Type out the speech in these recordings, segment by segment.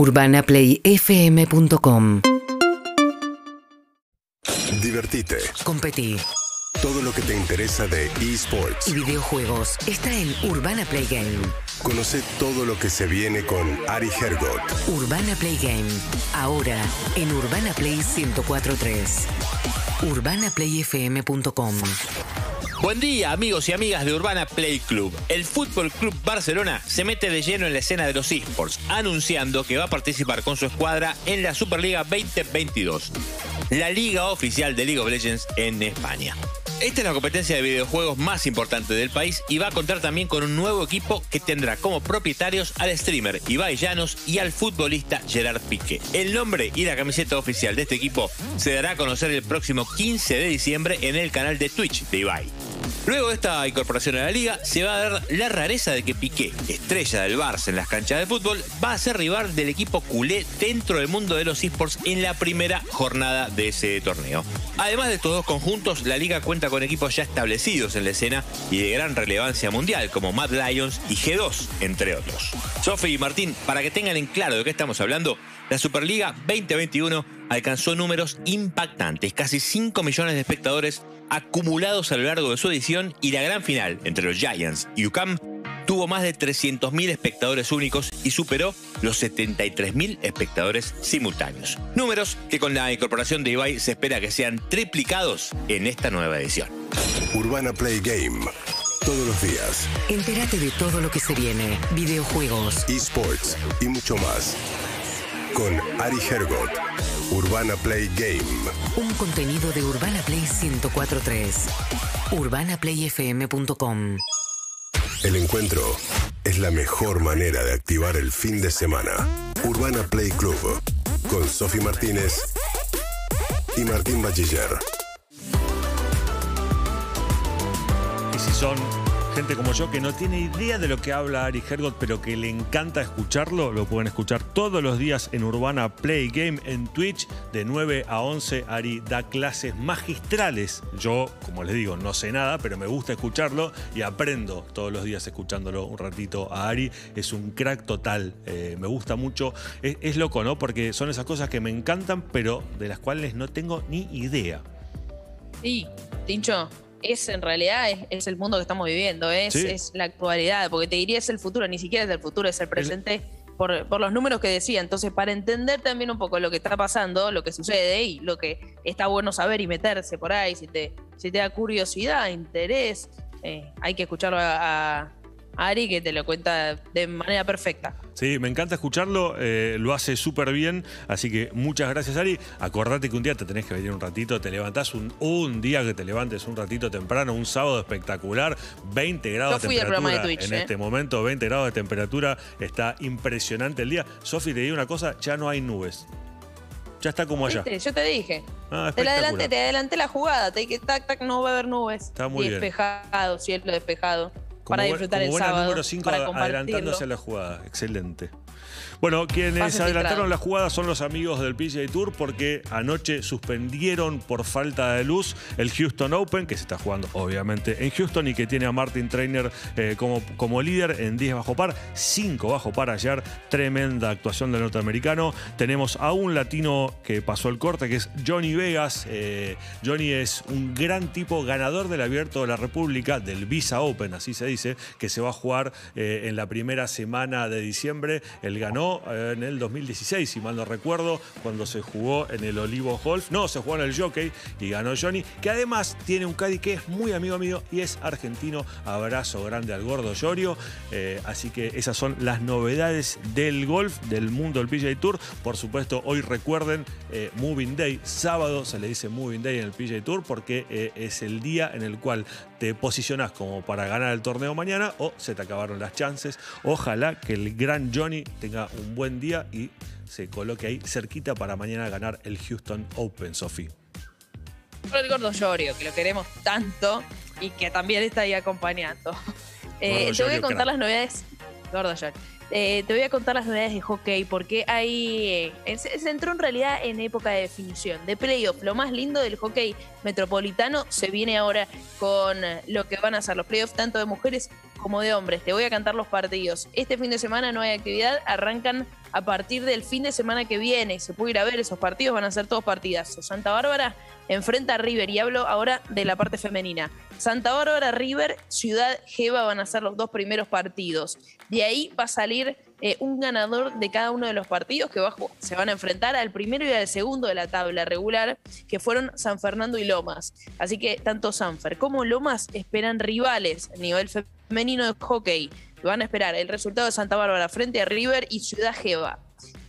UrbanaPlayFM.com Divertite. Competí. Todo lo que te interesa de Y eSports. videojuegos está en Urbana Play Game. Conoce todo lo que se viene con Ari Hergot. Urbana Play Game. Ahora en Urbana Play 1043. UrbanaPlayFM.com Buen día, amigos y amigas de Urbana Play Club. El Fútbol Club Barcelona se mete de lleno en la escena de los esports, anunciando que va a participar con su escuadra en la Superliga 2022, la liga oficial de League of Legends en España. Esta es la competencia de videojuegos más importante del país y va a contar también con un nuevo equipo que tendrá como propietarios al streamer Ibai Llanos y al futbolista Gerard Piqué. El nombre y la camiseta oficial de este equipo se dará a conocer el próximo 15 de diciembre en el canal de Twitch de Ibai. Luego de esta incorporación a la liga, se va a dar la rareza de que Piqué, estrella del Barça en las canchas de fútbol, va a ser rival del equipo culé dentro del mundo de los esports en la primera jornada de ese torneo. Además de estos dos conjuntos, la liga cuenta con equipos ya establecidos en la escena y de gran relevancia mundial, como Mad Lions y G2, entre otros. Sofi y Martín, para que tengan en claro de qué estamos hablando, la Superliga 2021 alcanzó números impactantes, casi 5 millones de espectadores acumulados a lo largo de su edición y la gran final entre los Giants y UCAM tuvo más de 300.000 espectadores únicos y superó los 73.000 espectadores simultáneos. Números que con la incorporación de Ibai se espera que sean triplicados en esta nueva edición. Urbana Play Game. Todos los días. Entérate de todo lo que se viene. Videojuegos. eSports y mucho más. Con Ari Hergot. Urbana Play Game. Un contenido de Urbana Play 1043. UrbanaPlayFM.com El encuentro es la mejor manera de activar el fin de semana. Urbana Play Club. Con Sofi Martínez y Martín Bachiller. Y si son gente como yo que no tiene idea de lo que habla Ari Hergot, pero que le encanta escucharlo, lo pueden escuchar todos los días en Urbana Play Game en Twitch de 9 a 11. Ari da clases magistrales. Yo, como les digo, no sé nada, pero me gusta escucharlo y aprendo todos los días escuchándolo un ratito a Ari. Es un crack total, eh, me gusta mucho. Es, es loco, ¿no? Porque son esas cosas que me encantan, pero de las cuales no tengo ni idea. Sí, Tincho, es en realidad es, es el mundo que estamos viviendo, es, Sí. es la actualidad, porque te diría es el futuro, ni siquiera es el futuro, es el presente. Por, por los números que decía, entonces para entender también un poco lo que está pasando, lo que sucede y lo que está bueno saber y meterse por ahí, si te, si te da curiosidad, interés, eh, hay que escucharlo a, a Ari que te lo cuenta de manera perfecta. Sí, me encanta escucharlo, eh, lo hace súper bien, así que muchas gracias Ari. Acordate que un día te tenés que venir un ratito, te levantás un, un día que te levantes un ratito temprano, un sábado espectacular, 20 grados Yo fui de temperatura programa de Twitch, en eh. este momento, 20 grados de temperatura, está impresionante el día. Sofi, te digo una cosa, ya no hay nubes. Ya está como allá. ¿Viste? Yo te dije. Ah, Te la adelanté, te adelanté la jugada, te dije tac, tac, no va a haber nubes. Está muy y bien. despejado, cielo despejado. Para disfrutar como el buena sábado. número 5 para adelantándose a la jugada. Excelente. Bueno, quienes adelantaron filtrado. la jugada son los amigos del PGA Tour porque anoche suspendieron por falta de luz el Houston Open, que se está jugando obviamente en Houston y que tiene a Martin Trainer eh, como, como líder en 10 bajo par, 5 bajo par ayer. Tremenda actuación del norteamericano. Tenemos a un latino que pasó el corte, que es Johnny Vegas. Eh, Johnny es un gran tipo ganador del Abierto de la República, del Visa Open, así se dice, que se va a jugar eh, en la primera semana de diciembre. Él ganó eh, en el 2016, si mal no recuerdo, cuando se jugó en el Olivo Golf. No, se jugó en el Jockey y ganó Johnny, que además tiene un caddy que es muy amigo mío y es argentino. Abrazo grande al gordo Llorio. Eh, así que esas son las novedades del golf, del mundo del PGA Tour. Por supuesto, hoy recuerden eh, Moving Day. Sábado se le dice Moving Day en el PGA Tour porque es el día en el cual te posicionás como para ganar el torneo mañana o se te acabaron las chances. Ojalá que el gran Johnny tenga un buen día y se coloque ahí cerquita para mañana ganar el Houston Open, Sofi. Por el gordo Llorio, que lo queremos tanto y que también está ahí acompañando. Eh, te voy a contar crack. las novedades. Gordo Llorio. Eh, te voy a contar las novedades de hockey porque hay. eh, se, entró en realidad en época de definición, de playoff. Lo más lindo del hockey metropolitano se viene ahora con lo que van a ser los playoffs, tanto de mujeres como de hombres. Te voy a cantar los partidos. Este fin de semana no hay actividad, arrancan a partir del fin de semana que viene. Se puede ir a ver esos partidos, van a ser todos partidas. Santa Bárbara enfrenta a River y hablo ahora de la parte femenina. Santa Bárbara, River, Ciudad Jeva van a ser los dos primeros partidos. De ahí va a salir eh, un ganador de cada uno de los partidos que se van a enfrentar al primero y al segundo de la tabla regular, que fueron San Fernando y Lomas. Así que tanto Sanfer como Lomas esperan rivales a nivel femenino de hockey. Van a esperar el resultado de Santa Bárbara frente a River y Ciudad Jeva.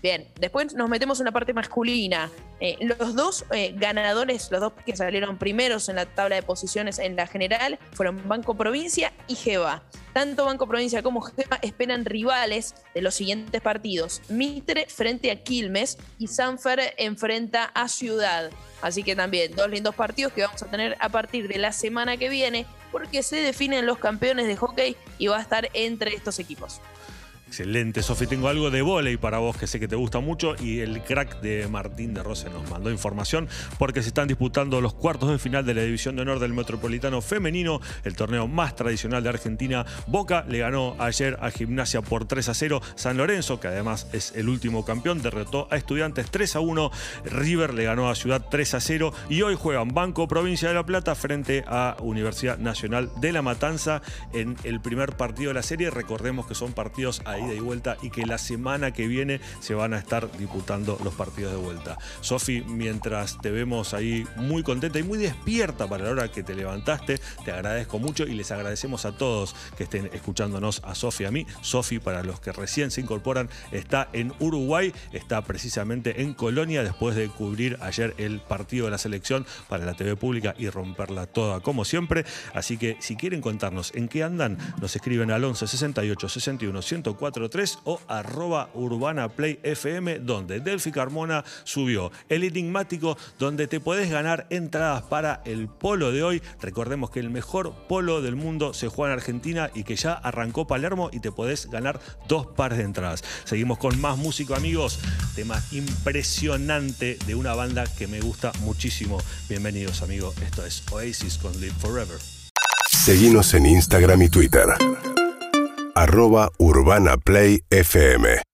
Bien, después nos metemos en la parte masculina. Eh, los dos eh, ganadores, los dos que salieron primeros en la tabla de posiciones en la general, fueron Banco Provincia y Jeva. Tanto Banco Provincia como Jeva esperan rivales de los siguientes partidos. Mitre frente a Quilmes y Sanfer enfrenta a Ciudad. Así que también dos lindos partidos que vamos a tener a partir de la semana que viene porque se definen los campeones de hockey y va a estar entre estos equipos. Excelente, Sofi. Tengo algo de volei para vos que sé que te gusta mucho y el crack de Martín de Rose nos mandó información porque se están disputando los cuartos de final de la División de Honor del Metropolitano Femenino, el torneo más tradicional de Argentina. Boca le ganó ayer a Gimnasia por 3 a 0. San Lorenzo, que además es el último campeón, derrotó a Estudiantes 3 a 1. River le ganó a Ciudad 3 a 0 y hoy juegan Banco Provincia de La Plata frente a Universidad Nacional de La Matanza en el primer partido de la serie. Recordemos que son partidos ahí ida y vuelta y que la semana que viene se van a estar disputando los partidos de vuelta. Sofi, mientras te vemos ahí muy contenta y muy despierta para la hora que te levantaste, te agradezco mucho y les agradecemos a todos que estén escuchándonos a Sofi a mí. Sofi, para los que recién se incorporan, está en Uruguay, está precisamente en Colonia después de cubrir ayer el partido de la selección para la TV pública y romperla toda como siempre. Así que si quieren contarnos en qué andan, nos escriben al 11 68 61 104 o arroba Urbana Play FM, donde Delphi Carmona subió el enigmático, donde te podés ganar entradas para el polo de hoy. Recordemos que el mejor polo del mundo se juega en Argentina y que ya arrancó Palermo y te podés ganar dos pares de entradas. Seguimos con más músico, amigos. Tema impresionante de una banda que me gusta muchísimo. Bienvenidos, amigos. Esto es Oasis con Live Forever. Seguimos en Instagram y Twitter arroba Urbana Play FM.